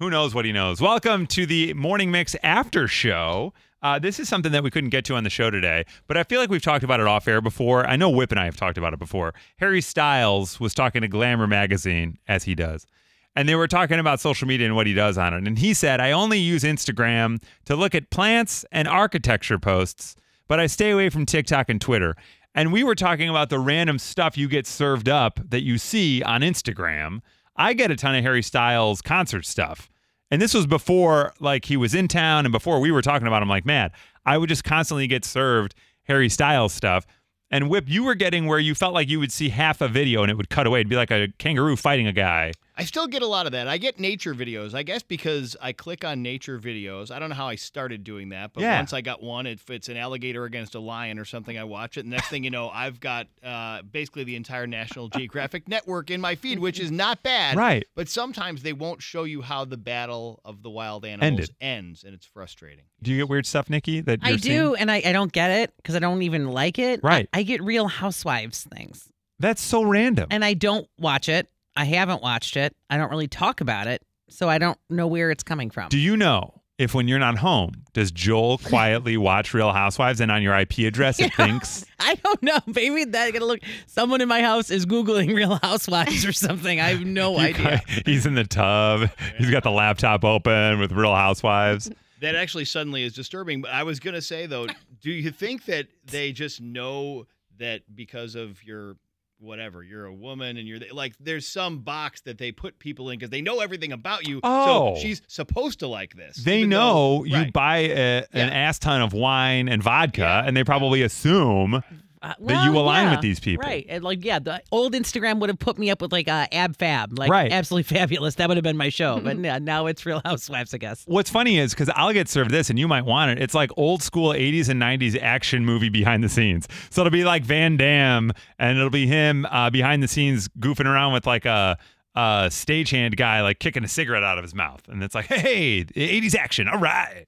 Who knows what he knows? Welcome to the Morning Mix After Show. Uh, this is something that we couldn't get to on the show today, but I feel like we've talked about it off air before. I know Whip and I have talked about it before. Harry Styles was talking to Glamour magazine, as he does, and they were talking about social media and what he does on it. And he said, I only use Instagram to look at plants and architecture posts, but I stay away from TikTok and Twitter. And we were talking about the random stuff you get served up that you see on Instagram. I get a ton of Harry Styles concert stuff. And this was before like he was in town and before we were talking about him like mad. I would just constantly get served Harry Styles stuff. And Whip, you were getting where you felt like you would see half a video and it would cut away. It'd be like a kangaroo fighting a guy. I still get a lot of that. I get nature videos. I guess because I click on nature videos. I don't know how I started doing that, but Yeah. once I got one, if it's an alligator against a lion or something, I watch it. And next thing you know, I've got uh, basically the entire National Geographic network in my feed, which is not bad. Right. But sometimes they won't show you how the battle of the wild animals Ended. ends, and it's frustrating. Do you get weird stuff, Nikki? That I you're do, seeing? and I, I don't get it because I don't even like it. I- Right. I, get Real Housewives things, That's so random. and I don't watch it. I haven't watched it. I don't really talk about it, so I don't know where it's coming from. Do you know if when you're not home, does Joel quietly watch Real Housewives and on your IP address it thinks I don't know. Maybe that gonna look. Someone in my house is googling Real Housewives or something. I have no you idea. got- he's in the tub, he's got the laptop open with Real Housewives? That actually suddenly is disturbing. But I was going to say, though, do you think that they just know that because of your whatever, you're a woman and you're like, there's some box that they put people in because they know everything about you. Oh. So she's supposed to like this. They know though- you right. buy a, an Yeah. ass ton of wine and vodka, Yeah. and they probably assume Uh, that you align yeah, with these people. right? And like, yeah, the old Instagram would have put me up with like uh, ab fab, like Right. absolutely fabulous. That would have been my show. But yeah, now it's Real Housewives, I guess. What's funny is because I'll get served this and you might want it. It's like old school 80s and 90s action movie behind the scenes. So it'll be like Van Damme and it'll be him uh, behind the scenes goofing around with like a, a stagehand guy, like kicking a cigarette out of his mouth. And it's like, hey, 80s action. All right.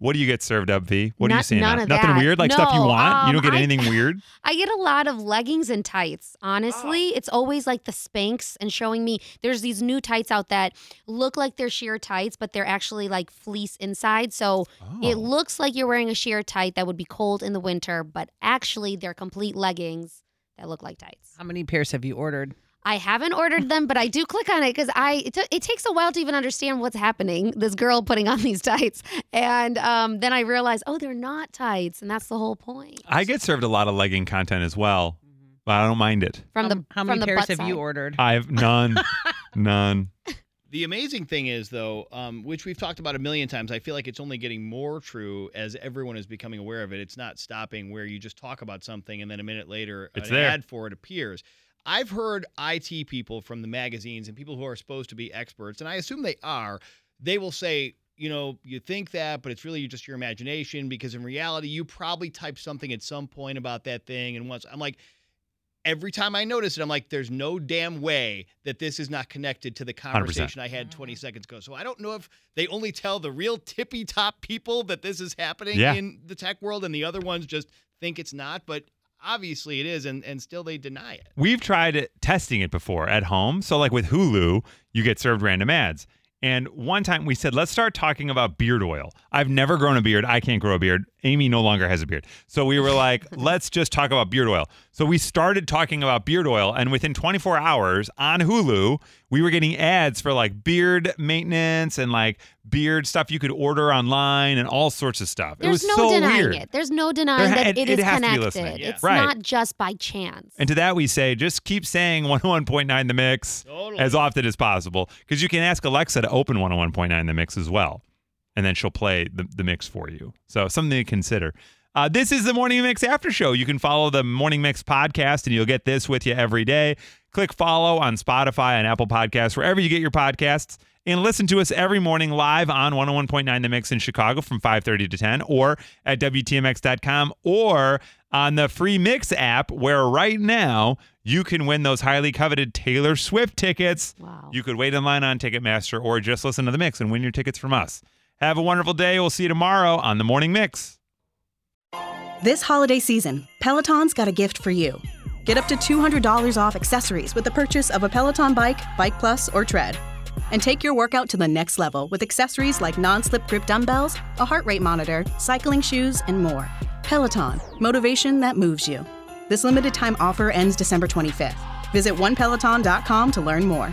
What do you get served up, V? What are you seeing? none of Nothing that. weird? Like stuff you No, want? you don't um, get I- anything weird? I get a lot of leggings and tights. Honestly, Oh. it's always like the Spanx and showing me there's these new tights out that look like they're sheer tights, but they're actually like fleece inside. So it Oh. looks like you're wearing a sheer tight that would be cold in the winter, but actually they're complete leggings that look like tights. How many pairs have you ordered? I haven't ordered them, but I do click on it because I it, t- it takes a while to even understand what's happening. This girl putting on these tights, and um, then I realize, oh, they're not tights, and that's the whole point. I get served a lot of legging content as well, but I don't mind it. from the how from many the pairs have side. you ordered? I've none, none. The amazing thing is, though, um, which we've talked about a million times, I feel like it's only getting more true as everyone is becoming aware of it. It's not stopping where you just talk about something and then a minute later It's an there. ad for it appears. I've heard IT people from the magazines and people who are supposed to be experts, and I assume they are, they will say, you know, you think that, but it's really just your imagination because in reality, you probably typed something at some point about that thing. And once I'm like, every time I notice it, I'm like, there's no damn way that this is not connected to the conversation I had 20 seconds ago. So I don't know if they only tell the real tippy top people that this is happening Yeah. in the tech world and the other ones just think it's not, but obviously it is, and, and still they deny it. We've tried testing it before at home. So, like with Hulu, you get served random ads. And one time we said, let's start talking about beard oil. I've never grown a beard. I can't grow a beard. Amy no longer has a beard. So we were like, let's just talk about beard oil. So we started talking about beard oil. And within 24 hours on Hulu, we were getting ads for like beard maintenance and like beard stuff you could order online and all sorts of stuff. it There's was no so denying weird. it. There's no denying ha- that it- it is it has to be connected. listening. Yeah. It's Right. not just by chance. And to that we say, just keep saying 101.9 the mix Totally. as often as possible because you can ask Alexa to open 101.9 the mix as well. And then she'll play the, the mix for you. So something to consider. Uh, this is the Morning Mix After Show. You can follow the Morning Mix podcast and you'll get this with you every day. Click follow on Spotify and Apple Podcasts, wherever you get your podcasts. and listen to us every morning live on 101.9 The Mix in Chicago from 5:30 to 10 or at WTMX.com or on the free Mix app where right now you can win those highly coveted Taylor Swift tickets. Wow. You could wait in line on Ticketmaster or just listen to the mix and win your tickets from us. Have a wonderful day. We'll see you tomorrow on the Morning Mix. This holiday season, Peloton's got a gift for you. Get up to $200 off accessories with the purchase of a Peloton bike, Bike Plus, or Tread. And take your workout to the next level with accessories like non slip grip dumbbells, a heart rate monitor, cycling shoes, and more. Peloton, motivation that moves you. This limited time offer ends December 25th. Visit onepeloton.com to learn more.